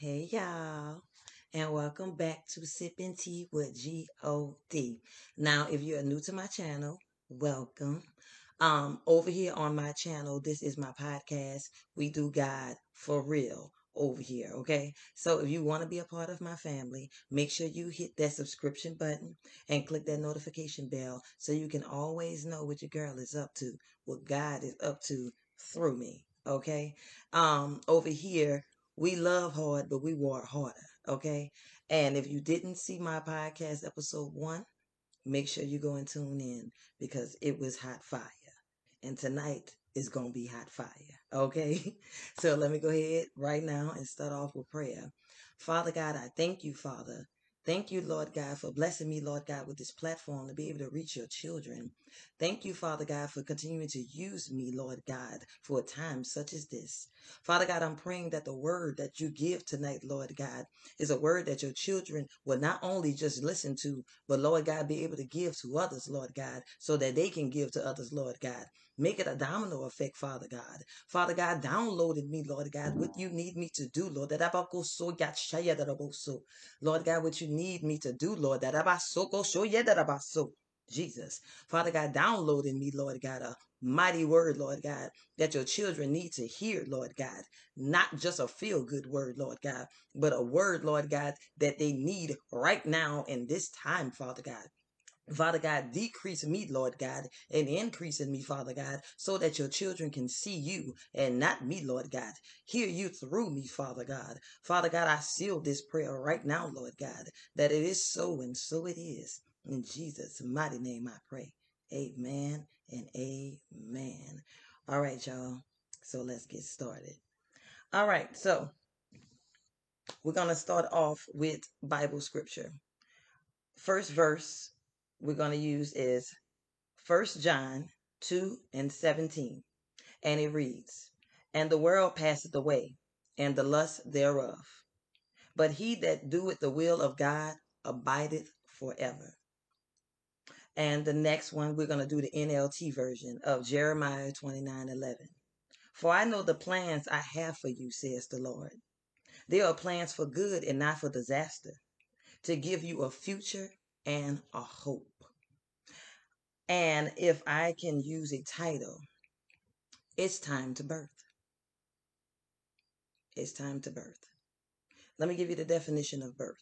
Hey y'all, and welcome back to Sipping Tea with G-O-D. Now, if you're new to my channel, welcome. Um, over here on my channel, this is my podcast. We do God for real over here, okay? So if you want to be a part of my family, make sure you hit that subscription button and click that notification bell so you can always know what your girl is up to, what God is up to through me, okay? Um, over here, we love hard, but we work harder. Okay. And if you didn't see my podcast episode one, make sure you go and tune in because it was hot fire. And tonight is going to be hot fire. Okay. So let me go ahead right now and start off with prayer. Father God, I thank you, Father. Thank you, Lord God, for blessing me, Lord God, with this platform to be able to reach your children. Thank you, Father God, for continuing to use me, Lord God, for a time such as this. Father God, I'm praying that the word that you give tonight, Lord God, is a word that your children will not only just listen to, but Lord God, be able to give to others, Lord God, so that they can give to others, Lord God. Make it a domino effect, Father God. Father God, downloaded me, Lord God, what you need me to do, Lord. Lord God, what you need me to do, Lord. Jesus. Father God, download in me, Lord God, a mighty word, Lord God, that your children need to hear, Lord God. Not just a feel good word, Lord God, but a word, Lord God, that they need right now in this time, Father God. Father God, decrease me, Lord God, and increase in me, Father God, so that your children can see you and not me, Lord God. Hear you through me, Father God. Father God, I seal this prayer right now, Lord God, that it is so and so it is. In Jesus' mighty name I pray. Amen and amen. All right, y'all. So let's get started. All right, so we're going to start off with Bible scripture. First verse we're going to use is First John 2 and 17. And it reads, And the world passeth away, and the lust thereof. But he that doeth the will of God abideth forever. And the next one, we're going to do the NLT version of Jeremiah 29 11. For I know the plans I have for you, says the Lord. They are plans for good and not for disaster, to give you a future and a hope. And if I can use a title, it's time to birth. It's time to birth. Let me give you the definition of birth.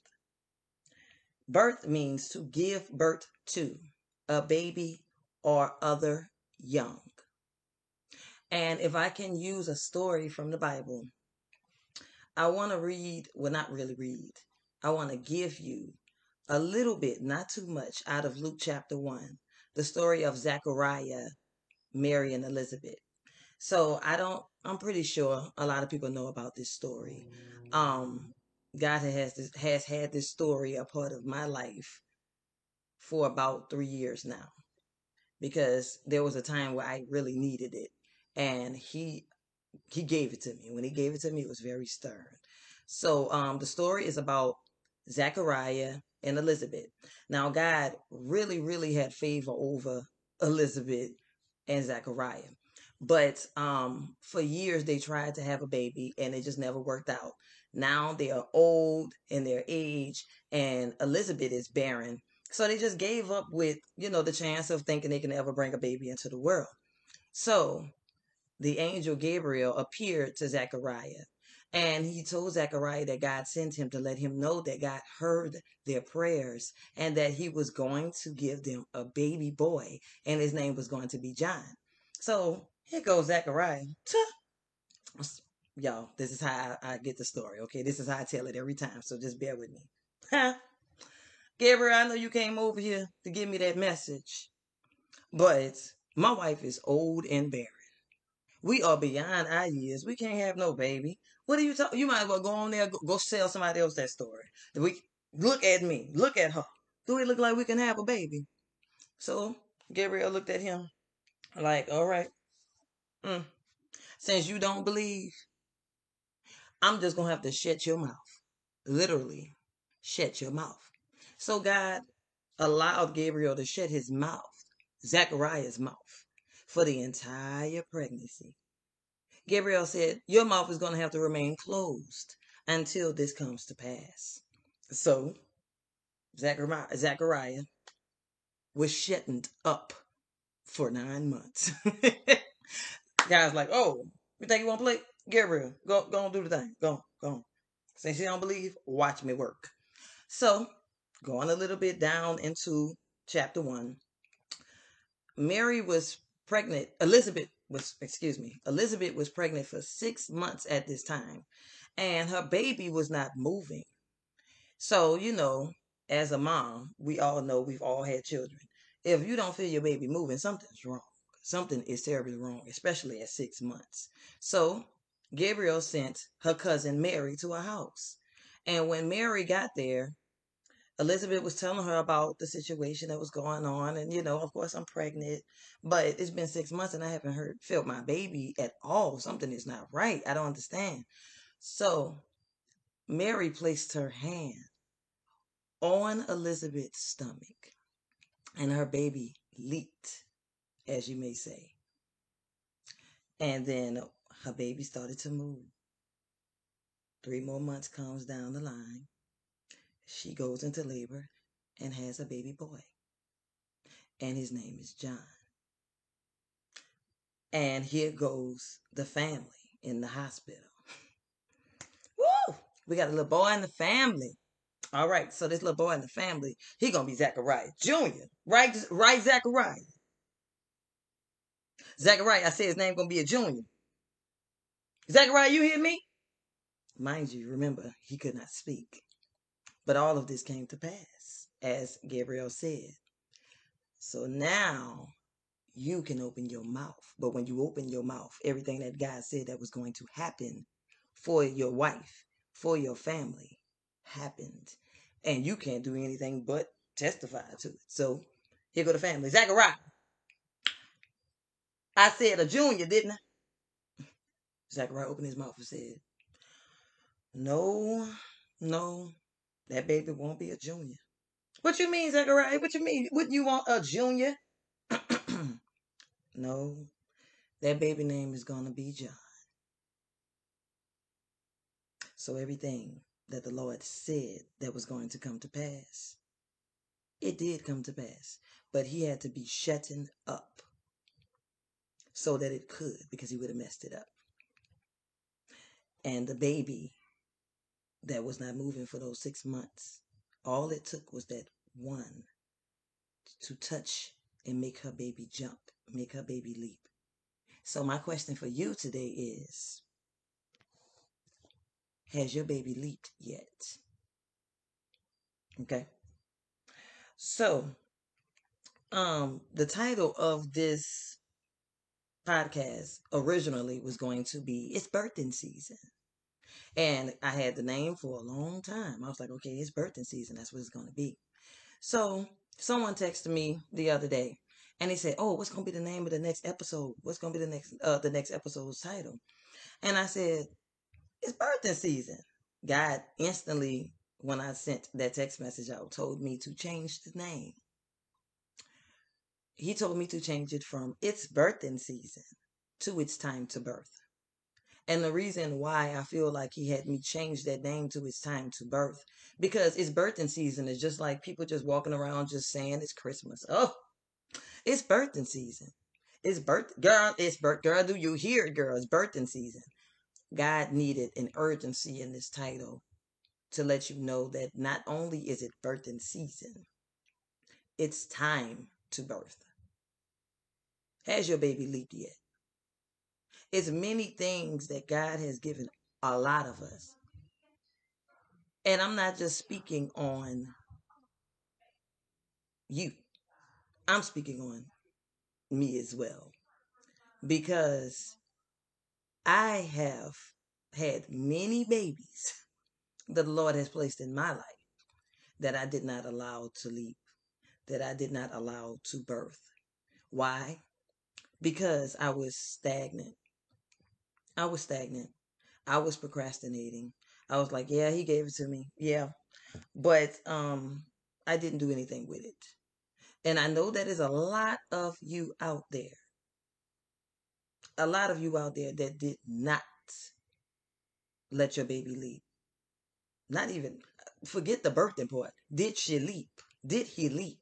Birth means to give birth to a baby or other young. And if I can use a story from the Bible, I want to read, well, not really read, I want to give you a little bit, not too much, out of Luke chapter 1, the story of Zachariah, Mary, and Elizabeth. So I don't, I'm pretty sure a lot of people know about this story. Um, God has this, has had this story a part of my life for about three years now, because there was a time where I really needed it, and He He gave it to me. When He gave it to me, it was very stern. So um, the story is about Zachariah and Elizabeth. Now God really, really had favor over Elizabeth and Zachariah. But um, for years they tried to have a baby and it just never worked out. Now they are old in their age and Elizabeth is barren. So they just gave up with, you know, the chance of thinking they can ever bring a baby into the world. So the angel Gabriel appeared to Zechariah and he told Zechariah that God sent him to let him know that God heard their prayers and that he was going to give them a baby boy and his name was going to be John. So here goes Zechariah. Y'all, this is how I, I, get the story, okay? This is how I tell it every time, so just bear with me. Gabriel, I know you came over here to give me that message, but my wife is old and barren. We are beyond our years. We can't have no baby. What are you talking? You might as well go on there, go, go sell somebody else that story. We look at me, look at her. Do it look like we can have a baby? So Gabriel looked at him like, all right, mm. since you don't believe, I'm just gonna have to shut your mouth, literally, shut your mouth. So God allowed Gabriel to shut his mouth, Zachariah's mouth, for the entire pregnancy. Gabriel said, Your mouth is going to have to remain closed until this comes to pass. So, Zachariah, Zachariah was shutting up for nine months. Guys like, oh, you think you want to play? Gabriel, go go do the thing. Go, go. Since you don't believe, watch me work. So, going a little bit down into chapter one, Mary was pregnant. Elizabeth was, excuse me, Elizabeth was pregnant for six months at this time, and her baby was not moving. So, you know, as a mom, we all know we've all had children. If you don't feel your baby moving, something's wrong. Something is terribly wrong, especially at six months. So, Gabriel sent her cousin Mary to her house. And when Mary got there, Elizabeth was telling her about the situation that was going on. And, you know, of course, I'm pregnant, but it's been six months and I haven't heard, felt my baby at all. Something is not right. I don't understand. So Mary placed her hand on Elizabeth's stomach and her baby leaped, as you may say. And then her baby started to move. Three more months comes down the line she goes into labor and has a baby boy. And his name is John. And here goes the family in the hospital. Woo! We got a little boy in the family. All right, so this little boy in the family, he gonna be Zachariah Jr. Right, right, Zachariah. Zachariah, I said his name gonna be a junior. Zachariah, you hear me? Mind you, remember, he could not speak. But all of this came to pass, as Gabriel said. So now you can open your mouth. But when you open your mouth, everything that God said that was going to happen for your wife, for your family, happened. And you can't do anything but testify to it. So here go the family. Zachariah. I said a junior, didn't I? Zachariah opened his mouth and said, No, no, that baby won't be a junior. What you mean, Zachariah? What you mean? Wouldn't you want a junior? no, that baby name is going to be John. So everything that the Lord said that was going to come to pass, it did come to pass. But he had to be shutting up so that it could because he would have messed it up. And the baby that was not moving for those six months. All it took was that one to touch and make her baby jump, make her baby leap. So, my question for you today is Has your baby leaped yet? Okay. So, um, the title of this podcast originally was going to be It's Birthing Season. And I had the name for a long time. I was like, okay, it's birthing season. That's what it's going to be. So someone texted me the other day and he said, oh, what's going to be the name of the next episode? What's going to be the next, uh, the next episode's title? And I said, it's birthing season. God instantly, when I sent that text message out, told me to change the name. He told me to change it from it's birthing season to it's time to birth. And the reason why I feel like he had me change that name to his time to birth, because it's birthing season. It's just like people just walking around just saying it's Christmas. Oh, it's birthing season. It's birth, girl. It's birth, girl. Do you hear, girl? It's birthing season. God needed an urgency in this title to let you know that not only is it birthing season, it's time to birth. Has your baby leaped yet? It's many things that God has given a lot of us. And I'm not just speaking on you, I'm speaking on me as well. Because I have had many babies that the Lord has placed in my life that I did not allow to leap, that I did not allow to birth. Why? Because I was stagnant. I was stagnant. I was procrastinating. I was like, yeah, he gave it to me. Yeah. But um I didn't do anything with it. And I know that is a lot of you out there. A lot of you out there that did not let your baby leap. Not even forget the birthing part. Did she leap? Did he leap?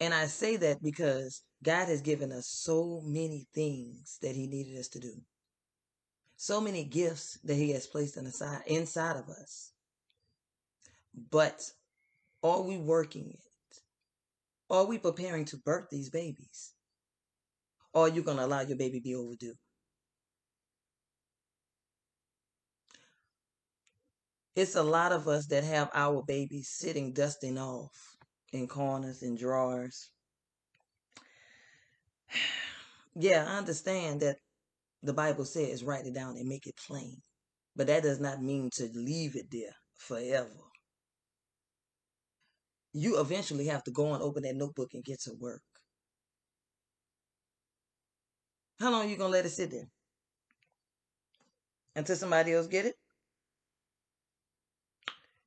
And I say that because God has given us so many things that He needed us to do, so many gifts that He has placed inside inside of us. But are we working it? Are we preparing to birth these babies? Or are you going to allow your baby be overdue? It's a lot of us that have our babies sitting dusting off in corners and drawers. Yeah, I understand that the Bible says write it down and make it plain. But that does not mean to leave it there forever. You eventually have to go and open that notebook and get to work. How long are you going to let it sit there? Until somebody else get it?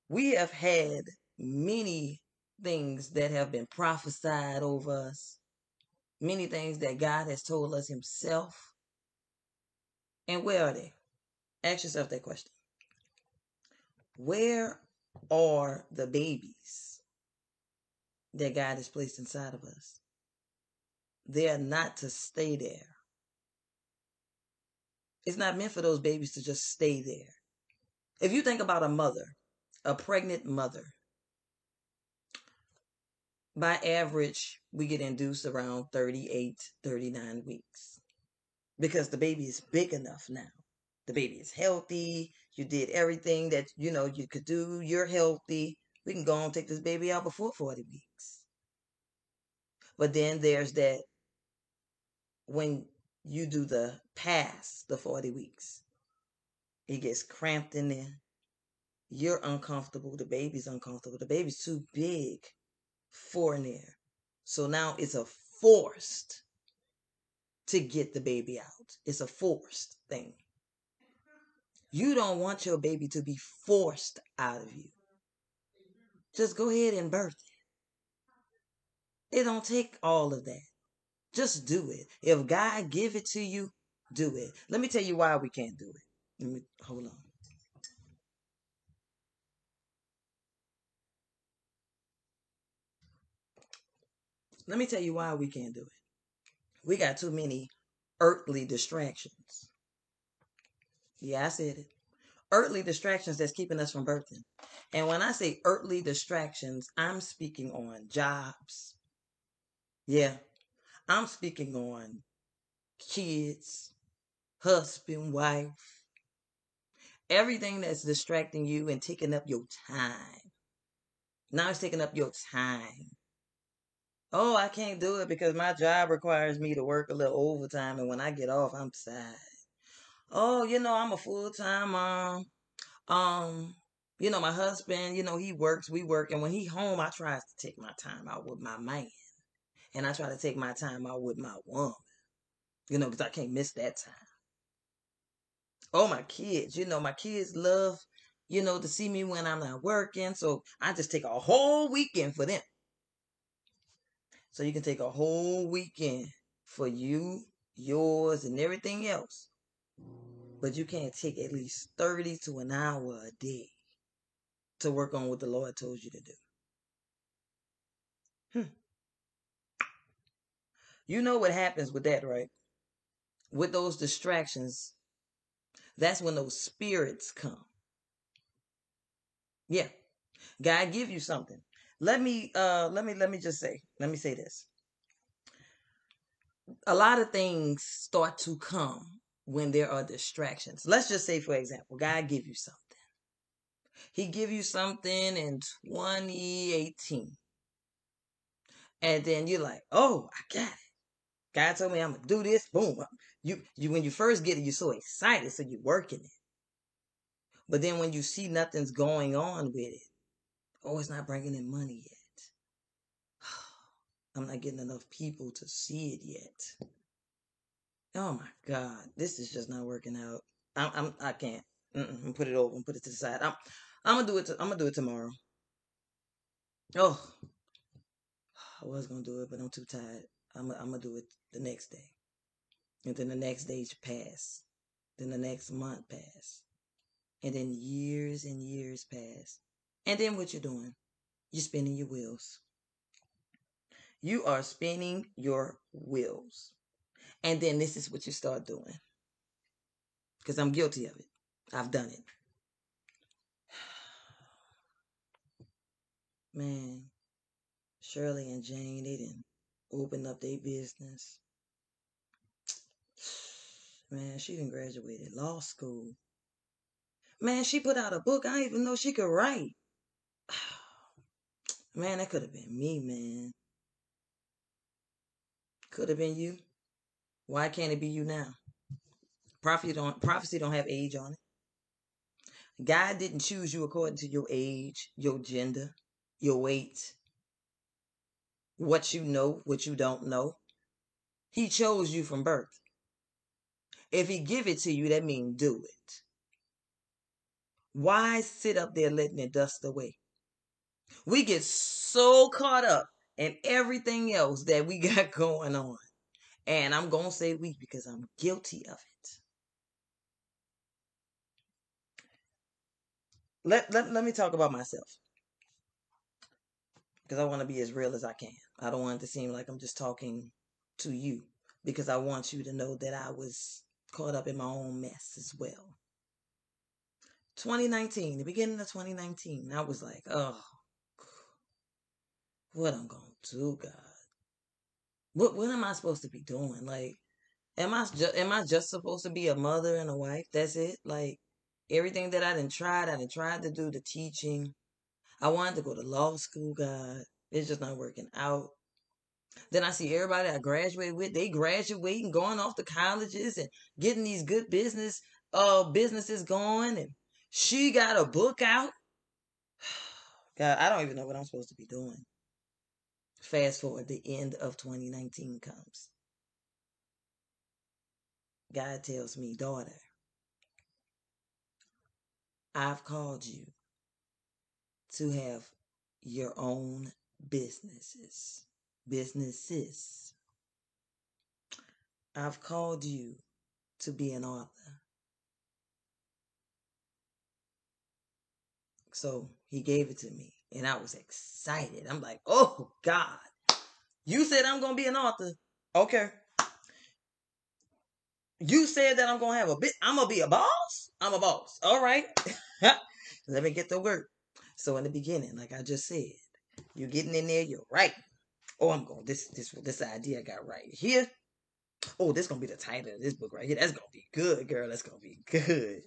We have had many things that have been prophesied over us, many things that God has told us Himself. And where are they? Ask yourself that question. Where are the babies that God has placed inside of us? They are not to stay there. It's not meant for those babies to just stay there. If you think about a mother, a pregnant mother, by average, we get induced around 38, 39 weeks because the baby is big enough now. The baby is healthy. You did everything that you know you could do. You're healthy. We can go and take this baby out before 40 weeks. But then there's that when you do the past the 40 weeks, it gets cramped in there. You're uncomfortable. The baby's uncomfortable. The baby's too big for there. So now it's a forced to get the baby out. It's a forced thing. You don't want your baby to be forced out of you. Just go ahead and birth it. It don't take all of that. Just do it. If God give it to you, do it. Let me tell you why we can't do it. Let me hold on. Let me tell you why we can't do it. We got too many earthly distractions. Yeah, I said it. Earthly distractions that's keeping us from birthing. And when I say earthly distractions, I'm speaking on jobs. Yeah, I'm speaking on kids, husband, wife, everything that's distracting you and taking up your time. Now it's taking up your time. Oh, I can't do it because my job requires me to work a little overtime, and when I get off, I'm sad. Oh, you know, I'm a full time mom. Um, you know, my husband, you know, he works, we work, and when he home, I try to take my time out with my man, and I try to take my time out with my woman. You know, because I can't miss that time. Oh, my kids, you know, my kids love, you know, to see me when I'm not working, so I just take a whole weekend for them. So you can take a whole weekend for you, yours, and everything else. But you can't take at least 30 to an hour a day to work on what the Lord told you to do. Hmm. You know what happens with that, right? With those distractions, that's when those spirits come. Yeah. God give you something. Let me uh let me let me just say, let me say this. A lot of things start to come when there are distractions. Let's just say for example, God give you something. He give you something in 2018. And then you're like, "Oh, I got it. God told me I'm gonna do this. Boom. You you when you first get it, you're so excited, so you're working it. But then when you see nothing's going on with it, oh, it's not bringing in money yet. I'm not getting enough people to see it yet. Oh my God, this is just not working out. I'm, I'm I can't. Mm-mm, put it over and put it to the side. I'm I'm gonna do it. To, I'm gonna do it tomorrow. Oh, I was gonna do it, but I'm too tired. I'm I'm gonna do it the next day, and then the next day pass, then the next month pass, And then years and years pass. And then what you're doing? You're spinning your wheels. You are spinning your wheels. And then this is what you start doing. Because I'm guilty of it. I've done it. Man, Shirley and Jane, they didn't open up their business. Man, she didn't graduated law school. Man, she put out a book. I didn't even know she could write. Man, that could have been me, man. Could have been you. Why can't it be you now? Prophecy don't prophecy don't have age on it. God didn't choose you according to your age, your gender, your weight, what you know, what you don't know. He chose you from birth. If he give it to you, that means do it. Why sit up there letting it dust away? We get so caught up in everything else that we got going on. And I'm going to say we because I'm guilty of it. Let, let, let me talk about myself. Because I want to be as real as I can. I don't want it to seem like I'm just talking to you. Because I want you to know that I was caught up in my own mess as well. 2019, the beginning of 2019, I was like, oh, what I'm gonna do, God? What what am I supposed to be doing? Like, am I am I just supposed to be a mother and a wife? That's it. Like everything that I didn't tried, I didn't tried to do the teaching. I wanted to go to law school, God. It's just not working out. Then I see everybody I graduated with, they graduating, going off to colleges and getting these good business uh businesses going and she got a book out. God, I don't even know what I'm supposed to be doing. Fast forward, the end of 2019 comes. God tells me, daughter, I've called you to have your own businesses. Businesses. I've called you to be an author. So he gave it to me, and I was excited. I'm like, oh God, you said I'm gonna be an author. Okay. You said that I'm gonna have a bit. I'm gonna be a boss. I'm a boss. All right. Let me get to work. So in the beginning, like I just said, you're getting in there. You're right. Oh, I'm going. This this this idea I got right here. Oh, this gonna be the title of this book right here. That's gonna be good, girl. That's gonna be good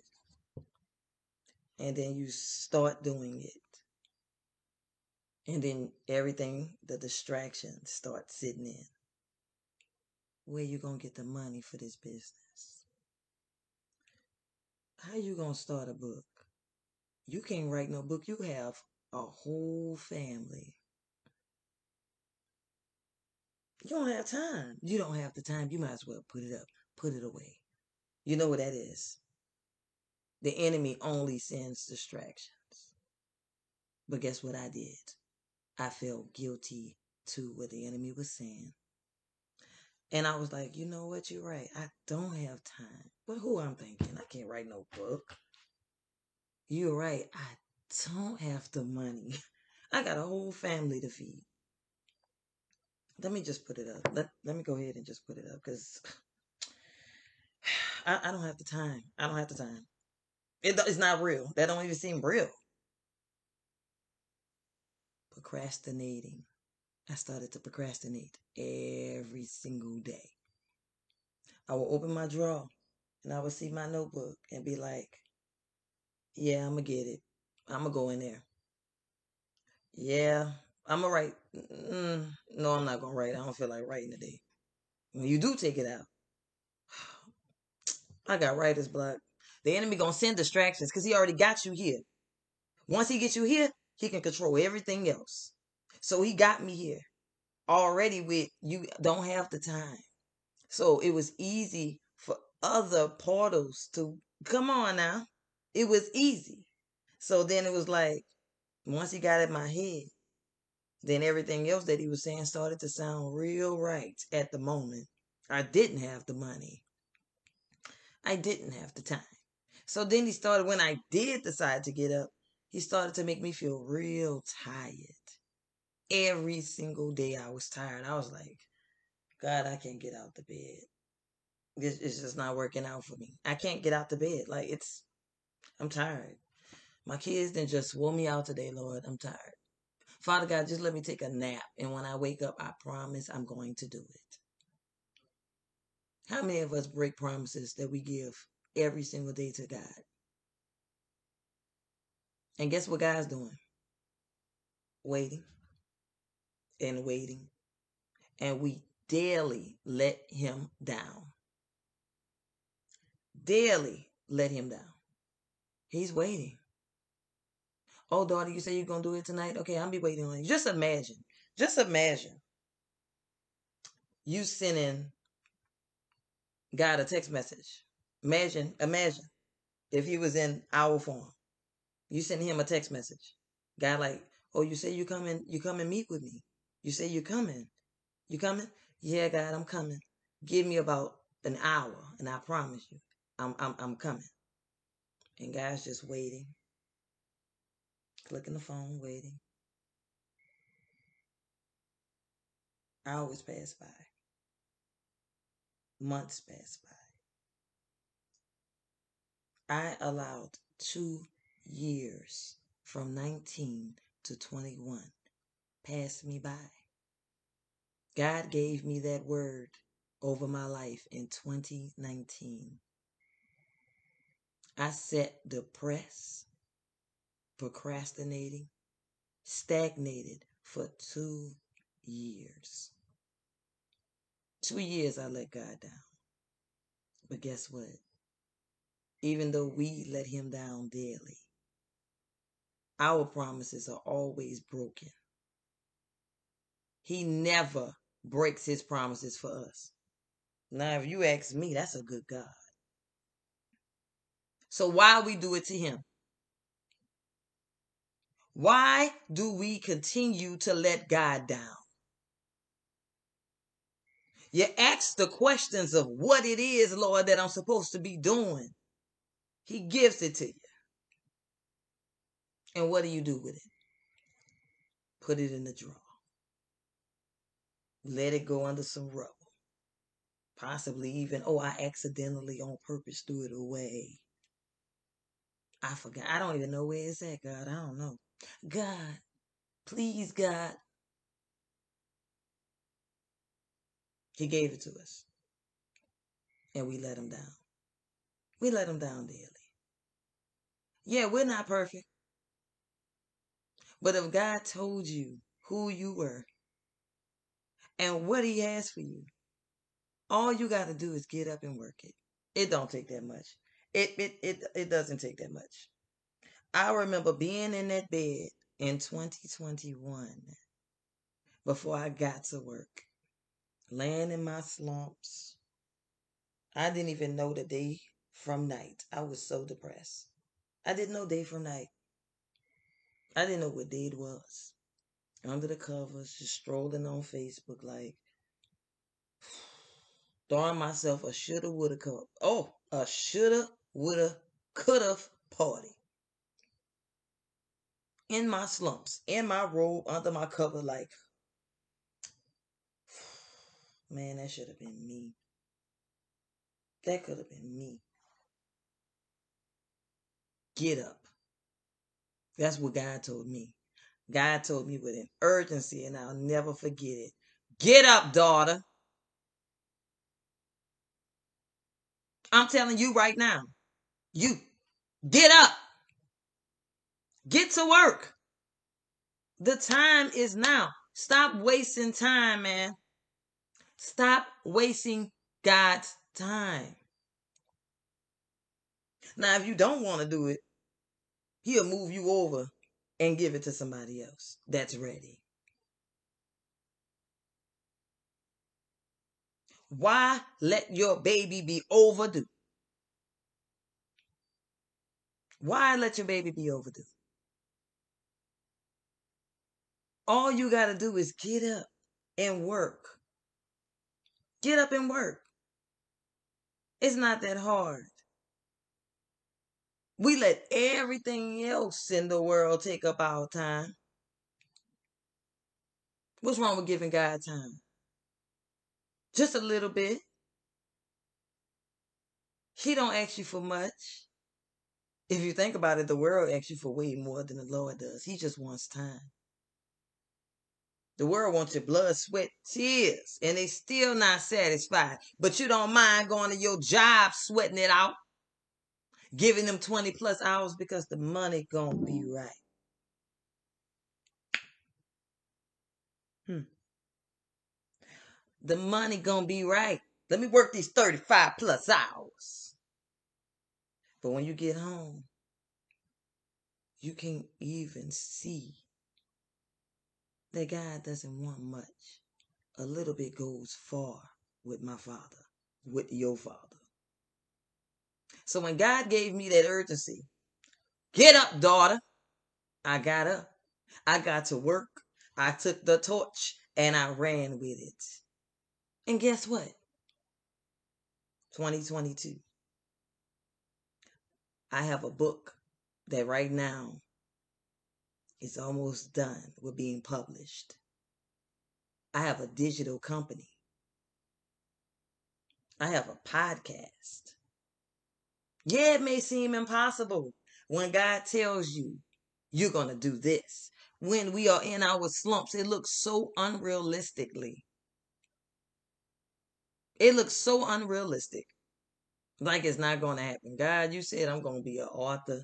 and then you start doing it. And then everything, the distractions start sitting in. Where you gonna get the money for this business? How you gonna start a book? You can't write no book. You have a whole family. You don't have time. You don't have the time. You might as well put it up, put it away. You know what that is. The enemy only sends distractions. But guess what I did? I felt guilty to what the enemy was saying. And I was like, you know what? You're right. I don't have time. But who I'm thinking? I can't write no book. You're right. I don't have the money. I got a whole family to feed. Let me just put it up. Let, let me go ahead and just put it up because I, I don't have the time. I don't have the time. It, it's not real. That don't even seem real. Procrastinating. I started to procrastinate every single day. I would open my drawer and I would see my notebook and be like, yeah, I'm going to get it. I'm going to go in there. Yeah, I'm going to write. Mm, no, I'm not going to write. I don't feel like writing today. When you do take it out, I got writer's block. The enemy gonna send distractions because he already got you here. Once he gets you here, he can control everything else. So he got me here already with you don't have the time. So it was easy for other portals to come on now. It was easy. So then it was like once he got in my head, then everything else that he was saying started to sound real right at the moment. I didn't have the money. I didn't have the time. So then he started, when I did decide to get up, he started to make me feel real tired. Every single day I was tired. I was like, God, I can't get out the bed. This is just not working out for me. I can't get out the bed. Like it's, I'm tired. My kids didn't just wore me out today, Lord. I'm tired. Father God, just let me take a nap. And when I wake up, I promise I'm going to do it. How many of us break promises that we give every single day to God? And guess what God's doing? Waiting and waiting. And we daily let him down. Daily let him down. He's waiting. Oh, daughter, you say you're going to do it tonight? Okay, I'll be waiting on you. Just imagine. Just imagine you sending God a text message. Imagine, imagine if he was in our form. You send him a text message. God like, oh, you say you coming, you come and meet with me. You say you coming. You coming? Yeah, God, I'm coming. Give me about an hour, and I promise you, I'm I'm I'm coming. And God's just waiting. Clicking the phone, waiting. Hours pass by. Months pass by. I allowed two years from 19 to 21 passed me by. God gave me that word over my life in 2019. I sat depressed, procrastinating, stagnated for two years. Two years I let God down. But guess what? Even though we let him down daily, our promises are always broken. He never breaks his promises for us. Now, if you ask me, that's a good God. So why we do it to him? Why do we continue to let God down? You ask the questions of what it is, Lord, that I'm supposed to be doing. He gives it to you. And what do you do with it? Put it in the drawer. Let it go under some rubble. Possibly even, oh, I accidentally on purpose threw it away. I forgot. I don't even know where it's at, God. I don't know. God, please, God. He gave it to us. And we let him down. We let him down daily. Yeah, we're not perfect. But if God told you who you were and what he has for you, all you got to do is get up and work it. It don't take that much. It it it it doesn't take that much. I remember being in that bed in 2021 before I got to work, laying in my slumps. I didn't even know the day from night. I was so depressed. I didn't know day from night. I didn't know what day it was. Under the covers, just strolling on Facebook, like throwing myself a shoulda, woulda, cup. Oh, a shoulda, woulda, coulda party. In my slumps, in my robe, under my cover, like, man, that should have been me. That could have been me. Get up. That's what God told me. God told me with an urgency, and I'll never forget it. Get up, daughter. I'm telling you right now. You get up. Get to work. The time is now. Stop wasting time, man. Stop wasting God's time. Now, if you don't want to do it, He'll move you over and give it to somebody else that's ready. Why let your baby be overdue? Why let your baby be overdue? All you got to do is get up and work. Get up and work. It's not that hard. We let everything else in the world take up our time. What's wrong with giving God time? Just a little bit. He don't ask you for much. If you think about it, the world asks you for way more than the Lord does. He just wants time. The world wants your blood, sweat, tears, and they still not satisfied. But you don't mind going to your job, sweating it out, giving them 20 plus hours because the money gonna be right. Hmm. The money gonna be right. Let me work these 35 plus hours. But when you get home, you can't even see that God doesn't want much. A little bit goes far with my father, with your father. So when God gave me that urgency, get up, daughter. I got up. I got to work. I took the torch and I ran with it. And guess what? 2022. I have a book that right now is almost done with being published. I have a digital company. I have a podcast. Yeah, it may seem impossible when God tells you you're going to do this. When we are in our slumps, it looks so unrealistically. It looks so unrealistic. Like it's not going to happen. God, you said I'm going to be an author.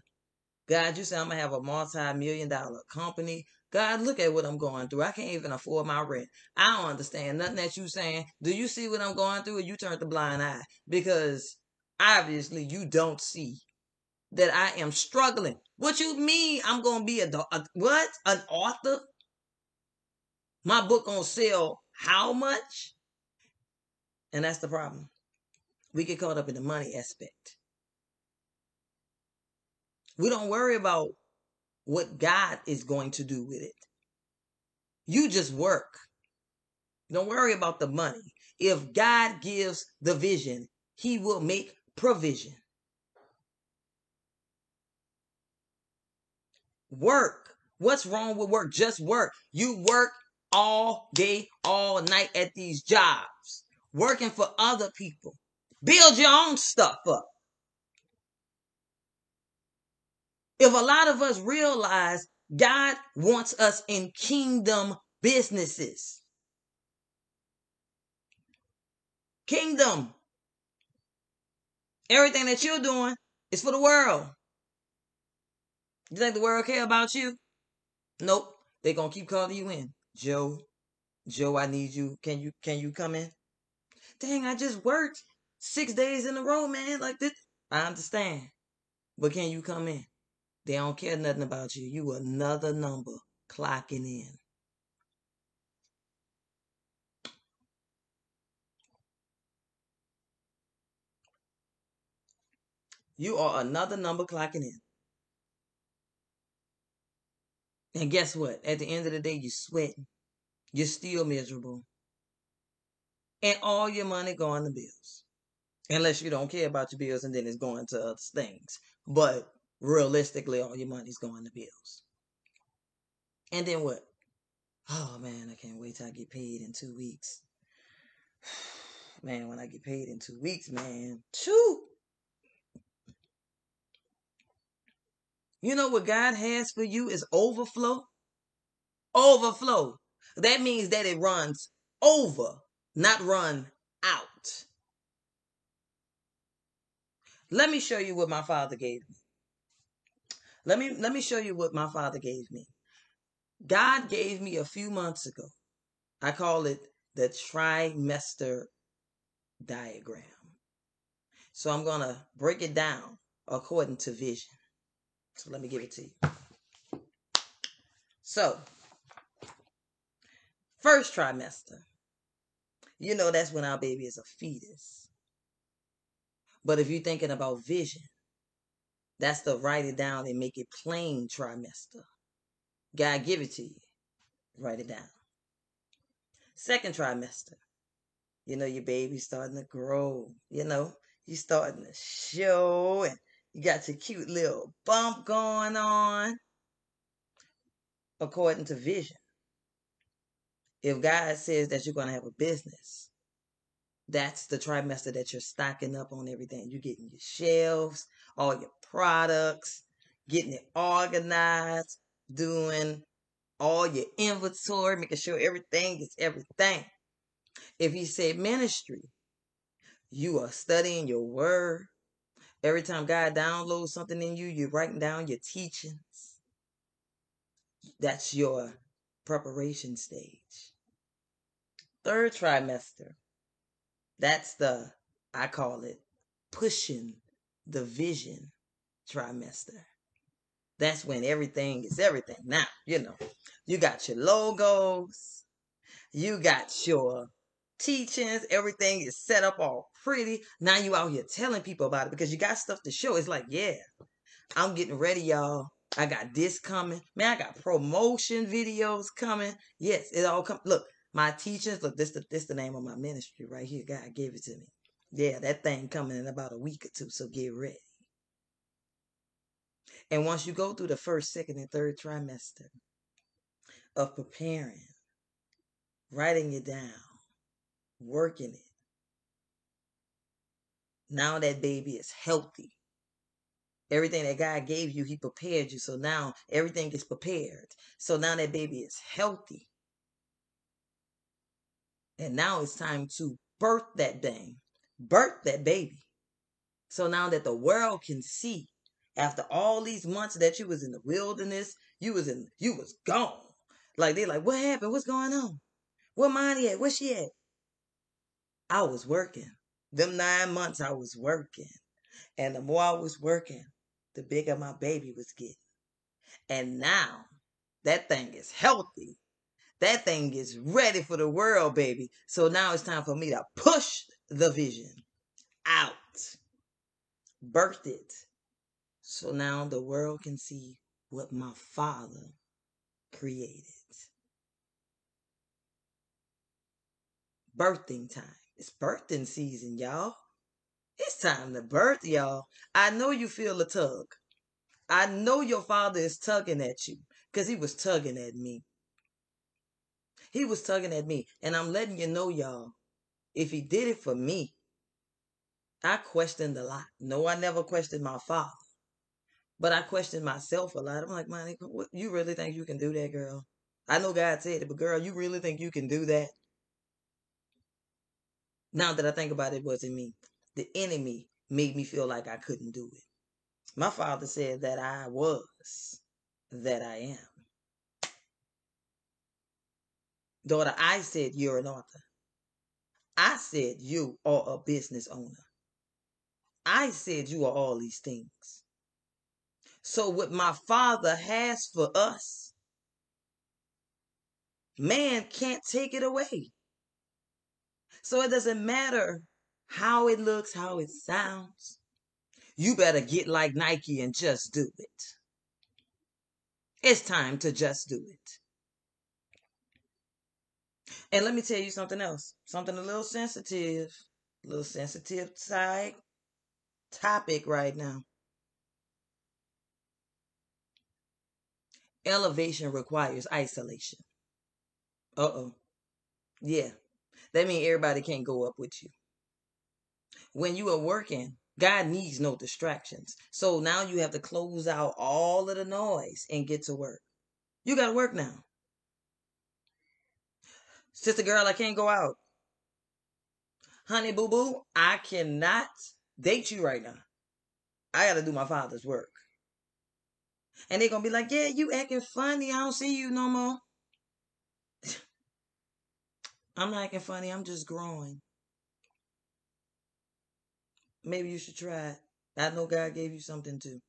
God, you said I'm going to have a multi million dollar company. God, look at what I'm going through. I can't even afford my rent. I don't understand nothing that you saying. Do you see what I'm going through or you turned the blind eye? Because obviously you don't see that I am struggling. What you mean I'm going to be a, a what? An author? My book to sell how much? And that's the problem. We get caught up in the money aspect. We don't worry about what God is going to do with it. You just work. Don't worry about the money. If God gives the vision, He will make provision. Work. What's wrong with work? Just work. You work all day, all night at these jobs, working for other people. Build your own stuff up. If a lot of us realize God wants us in kingdom businesses, kingdom, everything that you're doing is for the world. You think the world care about you? Nope. They're gonna keep calling you in. Joe, Joe, I need you. Can you can you come in? Dang, I just worked six days in a row, man. Like this. I understand. But can you come in? They don't care nothing about you. You another number clocking in. You are another number clocking in. And guess what? At the end of the day, you're sweating. You're still miserable. And all your money going to bills. Unless you don't care about your bills and then it's going to other things. But realistically, all your money's going to bills. And then what? Oh man, I can't wait till I get paid in two weeks. Man, when I get paid in two weeks, man, choo. You know what God has for you is overflow? Overflow. That means that it runs over, not run out. Let me show you what my father gave me. Let me let me show you what my father gave me. God gave me a few months ago. I call it the trimester diagram. So I'm going to break it down according to vision. So let me give it to you. So, first trimester. You know that's when our baby is a fetus. But if you're thinking about vision, that's the write it down and make it plain trimester. God give it to you. Write it down. Second trimester. You know, your baby's starting to grow. You know, you starting to show and You got your cute little bump going on. According to vision. If God says that you're going to have a business, that's the trimester that you're stocking up on everything. You're getting your shelves, all your products, getting it organized, doing all your inventory, making sure everything is everything. If he said ministry, you are studying your word. Every time God downloads something in you, you're writing down your teachings. That's your preparation stage. Third trimester, that's the, I call it, pushing the vision trimester. That's when everything is everything. Now, you know, you got your logos, you got your teachings, everything is set up all pretty. Now you out here telling people about it because you got stuff to show. It's like, yeah, I'm getting ready, y'all. I got this coming. Man, I got promotion videos coming. Yes, it all come. Look, my teachings. Look, this the this the name of my ministry right here. God gave it to me. Yeah, that thing coming in about a week or two. So get ready. And once you go through the first, second, and third trimester of preparing, writing it down, working it, now that baby is healthy. Everything that God gave you, He prepared you. So now everything is prepared. So now that baby is healthy. And now it's time to birth that thing, birth that baby. So now that the world can see, after all these months that you was in the wilderness, you was in, you was gone. Like they like, what happened? What's going on? Where Monty at? Where she at? I was working. Them nine months I was working. And the more I was working, the bigger my baby was getting. And now that thing is healthy. That thing is ready for the world, baby. So now it's time for me to push the vision out. Birth it. So now the world can see what my father created. Birthing time. It's birthing season, y'all. It's time to birth, y'all. I know you feel a tug. I know your father is tugging at you because he was tugging at me. He was tugging at me. And I'm letting you know, y'all, if he did it for me, I questioned a lot. No, I never questioned my father. But I questioned myself a lot. I'm like, man, you really think you can do that, girl? I know God said it, but girl, you really think you can do that? Now that I think about it, it wasn't me. The enemy made me feel like I couldn't do it. My father said that I was, that I am. Daughter, I said you're an author. I said you are a business owner. I said you are all these things. So, what my father has for us, man can't take it away. So, it doesn't matter how it looks, how it sounds. You better get like Nike and just do it. It's time to just do it. And let me tell you something else, something a little sensitive, a little sensitive side topic right now. Elevation requires isolation. Uh oh. Yeah. That means everybody can't go up with you. When you are working, God needs no distractions. So now you have to close out all of the noise and get to work. You got to work now. Sister girl, I can't go out. Honey boo boo, I cannot date you right now. I got to do my father's work. And they're going to be like, yeah, you acting funny. I don't see you no more. I'm not acting funny. I'm just growing. Maybe you should try it. I know God gave you something too.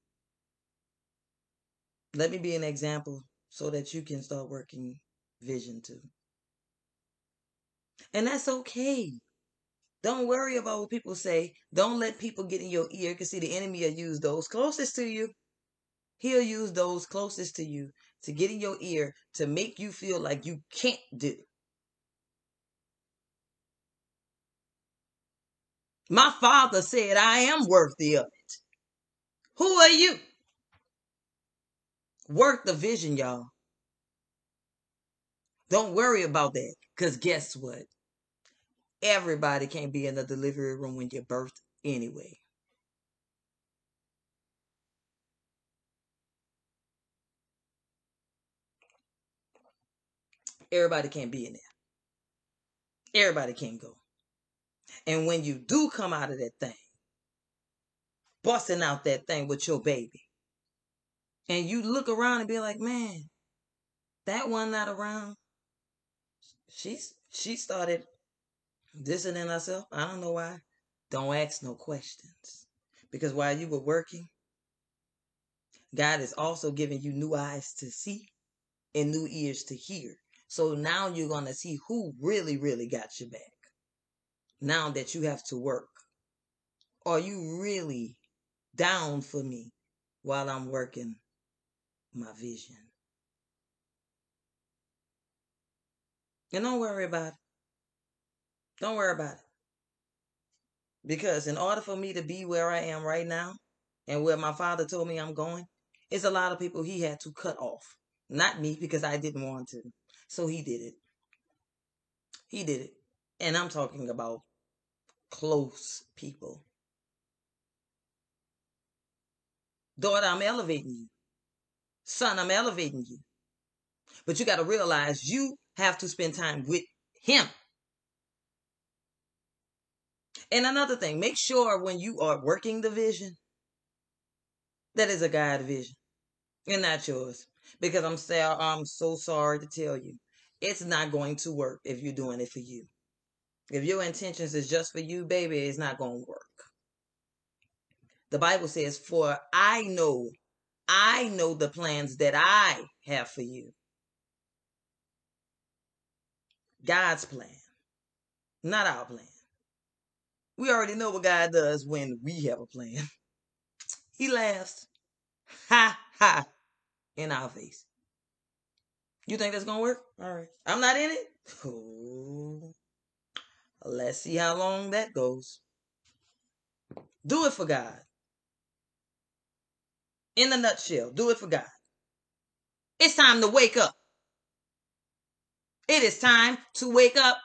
Let me be an example so that you can start working vision too. And that's okay. Don't worry about what people say. Don't let people get in your ear because see the enemy will use those closest to you. He'll use those closest to you to get in your ear to make you feel like you can't do. My father said I am worthy of it. Who are you? Work the vision, y'all. Don't worry about that. Because guess what? Everybody can't be in the delivery room when you're birthed anyway. Everybody can't be in there. Everybody can't go. And when you do come out of that thing, busting out that thing with your baby, and you look around and be like, man, that one not around. She's she started distancing herself. I don't know why. Don't ask no questions. Because while you were working, God is also giving you new eyes to see and new ears to hear. So now you're to see who really, really got your back. Now that you have to work. Are you really down for me while I'm working my vision? And don't worry about it. Don't worry about it. Because in order for me to be where I am right now and where my father told me I'm going, it's a lot of people he had to cut off. Not me because I didn't want to. So he did it. He did it. And I'm talking about close people. Daughter, I'm elevating you. Son, I'm elevating you. But you got to realize you have to spend time with him. And another thing, make sure when you are working the vision, that is a God vision and not yours. Because I'm so, I'm so sorry to tell you, it's not going to work if you're doing it for you. If your intentions is just for you, baby, it's not going to work. The Bible says, For I know, I know the plans that I have for you. God's plan, not our plan. We already know what God does when we have a plan. He laughs. Ha ha in our face. You think that's gonna work? All right. I'm not in it. Oh. Let's see how long that goes. Do it for God. In a nutshell, do it for God. It's time to wake up. It is time to wake up.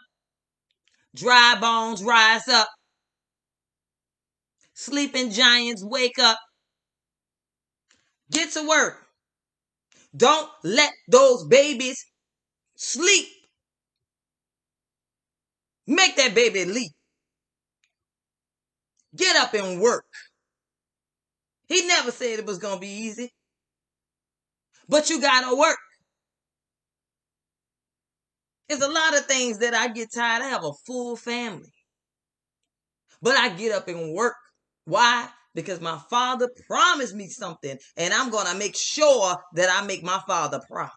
Dry bones rise up. Sleeping giants wake up. Get to work. Don't let those babies sleep. Make that baby leap. Get up and work. He never said it was going to be easy. But you got to work. There's a lot of things that I get tired. I have a full family. But I get up and work. Why? because my father promised me something and I'm going to make sure that I make my father proud.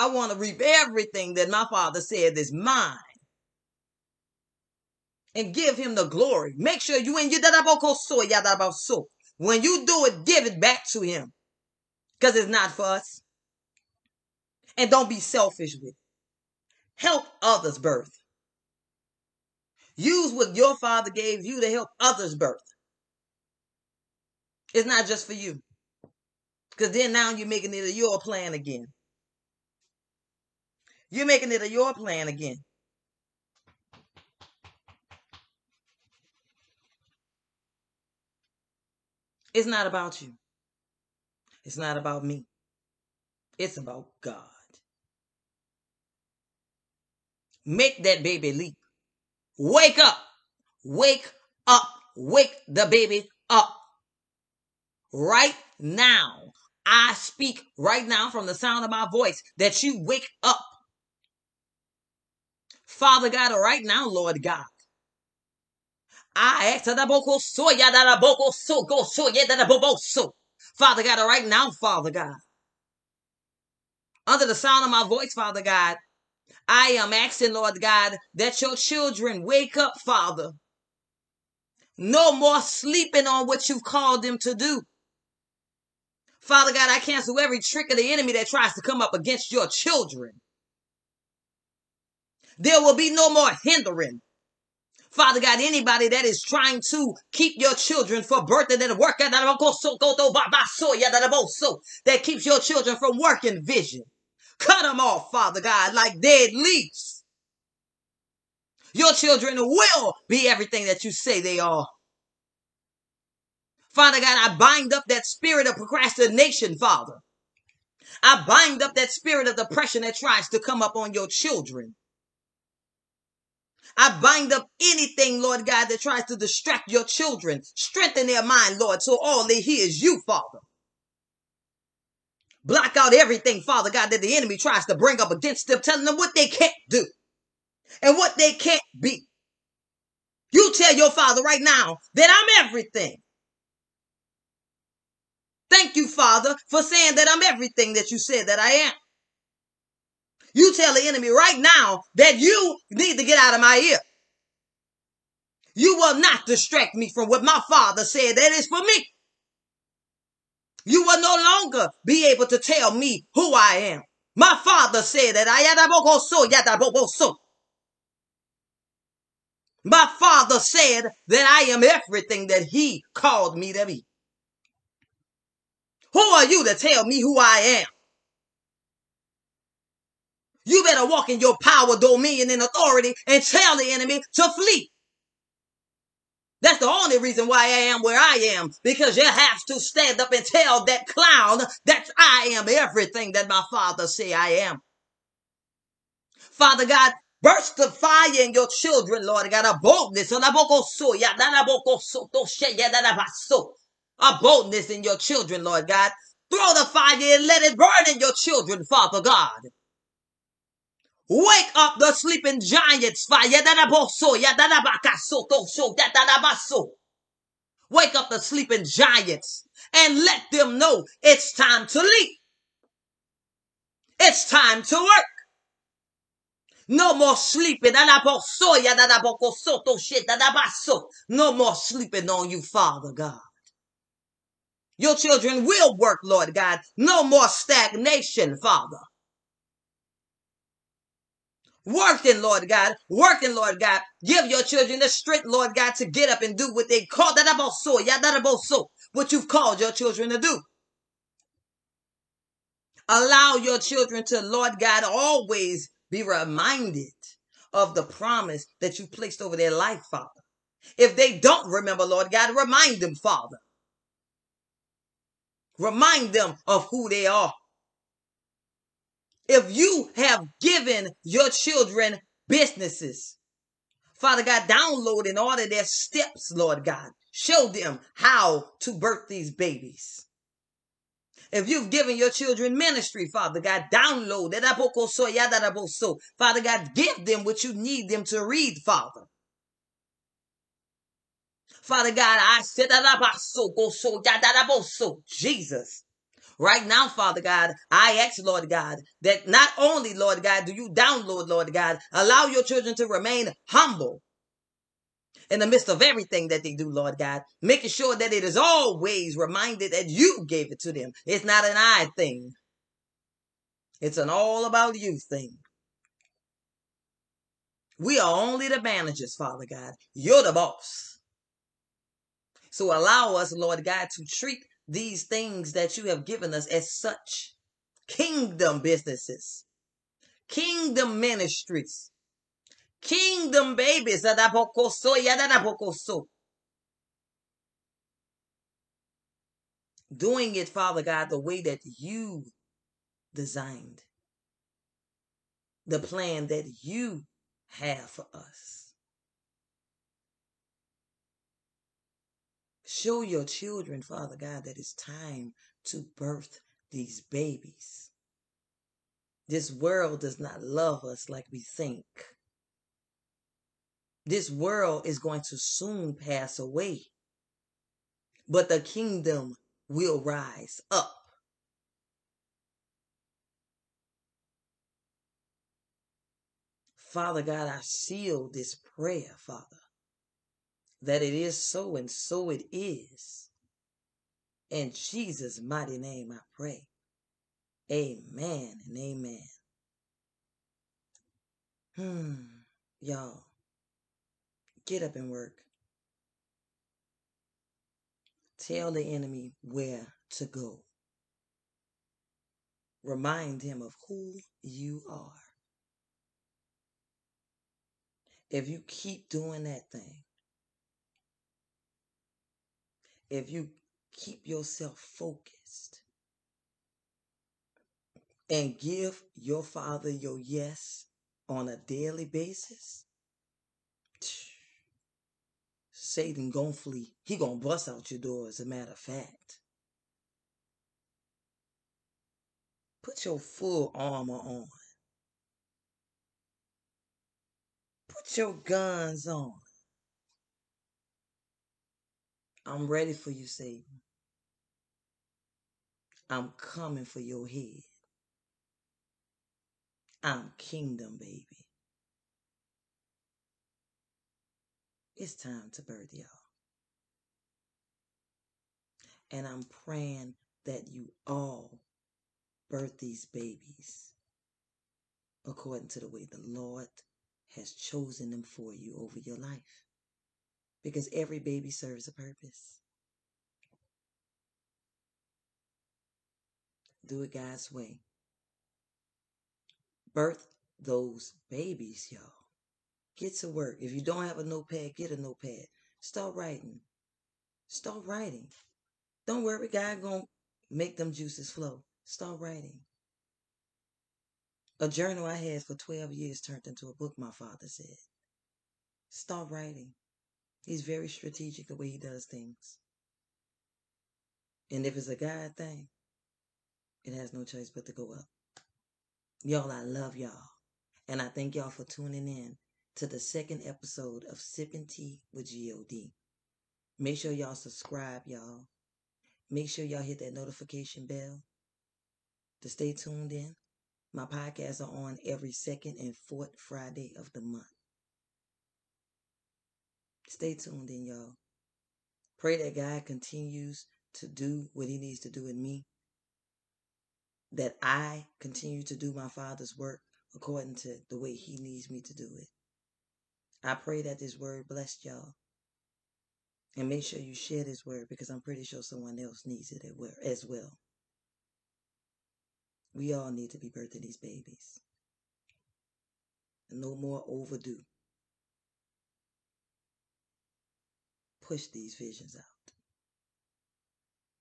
I want to reap everything that my father said is mine and give him the glory. Make sure you in your so when you do it, give it back to him because it's not for us. And don't be selfish with it. Help others birth. Use what your father gave you to help others birth. It's not just for you. Because then now you're making it your plan again. You're making it a your plan again. It's not about you. It's not about me. It's about God. Make that baby leap. Wake up. Wake up. Wake the baby up. Right now. I speak right now from the sound of my voice that you wake up. Father God, right now, Lord God. I ask that boko so ya that boko so go so ya that bobo so. Father God, right now, Father God. Under the sound of my voice, Father God, I am asking, Lord God, that your children wake up, Father. No more sleeping on what you've called them to do. Father God, I cancel every trick of the enemy that tries to come up against your children. There will be no more hindering, Father God, anybody that is trying to keep your children for birth and that work out of course that keeps your children from working vision. Cut them off, Father God, like dead leaves. Your children will be everything that you say they are. Father God, I bind up that spirit of procrastination, Father. I bind up that spirit of depression that tries to come up on your children. I bind up anything, Lord God, that tries to distract your children. Strengthen their mind, Lord, so all they hear is you, Father. Block out everything, Father God, that the enemy tries to bring up against them, telling them what they can't do and what they can't be. You tell your father right now that I'm everything. Thank you, Father, for saying that I'm everything that you said that I am. You tell the enemy right now that you need to get out of my ear. You will not distract me from what my father said that is for me. You will no longer be able to tell me who I am. My father said that I. My father said that I am everything that he called me to be. Who are you to tell me who I am? You better walk in your power, dominion, and authority and tell the enemy to flee. That's the only reason why I am where I am, because you have to stand up and tell that clown that I am everything that my father say I am. Father God, burst the fire in your children, Lord God, a boldness, a boldness in your children, Lord God. Throw the fire and let it burn in your children, Father God. Wake up the sleeping giants. Wake up the sleeping giants and let them know it's time to leave. It's time to work. No more sleeping. No more sleeping on you, Father God. Your children will work, Lord God. No more stagnation, Father. Working, Lord God. Working, Lord God. Give your children the strength, Lord God, to get up and do what they call that about so, yeah, that about so, what you've called your children to do. Allow your children to, Lord God, always be reminded of the promise that you placed over their life, Father. If they don't remember, Lord God, remind them, Father. Remind them of who they are. If you have given your children businesses, Father God, download and order their steps, Lord God. Show them how to birth these babies. If you've given your children ministry, Father God, download. Father God, give them what you need them to read, Father. Father God, I said that Jesus. Right now, Father God, I ask, Lord God, that not only, Lord God, do you download, Lord God, allow your children to remain humble in the midst of everything that they do, Lord God, making sure that it is always reminded that you gave it to them. It's not an I thing. It's an all about you thing. We are only the managers, Father God. You're the boss. So allow us, Lord God, to treat these things that you have given us as such kingdom businesses, kingdom ministries, kingdom babies. Doing it, Father God, the way that you designed, the plan that you have for us. Show your children, Father God, that it's time to birth these babies. This world does not love us like we think. This world is going to soon pass away, but the kingdom will rise up. Father God, I seal this prayer, Father that it is so, and so it is. In Jesus' mighty name I pray. Amen and amen. Hmm, y'all. Get up and work. Tell the enemy where to go. Remind him of who you are. If you keep doing that thing, if you keep yourself focused and give your father your yes on a daily basis, Satan gonna flee. He gonna bust out your door as a matter of fact. Put your full armor on. Put your guns on. I'm ready for you, Satan. I'm coming for your head. I'm kingdom, baby. It's time to birth, y'all. And I'm praying that you all birth these babies according to the way the Lord has chosen them for you over your life. Because every baby serves a purpose. Do it God's way. Birth those babies, y'all. Get to work. If you don't have a notepad, get a notepad. Start writing. Start writing. Don't worry, God gonna make them juices flow. Start writing. A journal I had for 12 years turned into a book, my father said. Start writing. He's very strategic the way he does things. And if it's a God thing, it has no choice but to go up. Y'all, I love y'all. And I thank y'all for tuning in to the second episode of Sipping Tea with G-O-D. Make sure y'all subscribe, y'all. Make sure y'all hit that notification bell to stay tuned in. My podcasts are on every second and fourth Friday of the month. Stay tuned in, y'all. Pray that God continues to do what He needs to do in me. That I continue to do my Father's work according to the way He needs me to do it. I pray that this word blessed y'all. And make sure you share this word because I'm pretty sure someone else needs it as well. We all need to be birthing these babies. no more overdue. Push these visions out.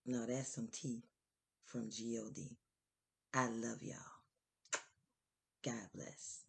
Now that's some tea from God. I love y'all. God bless.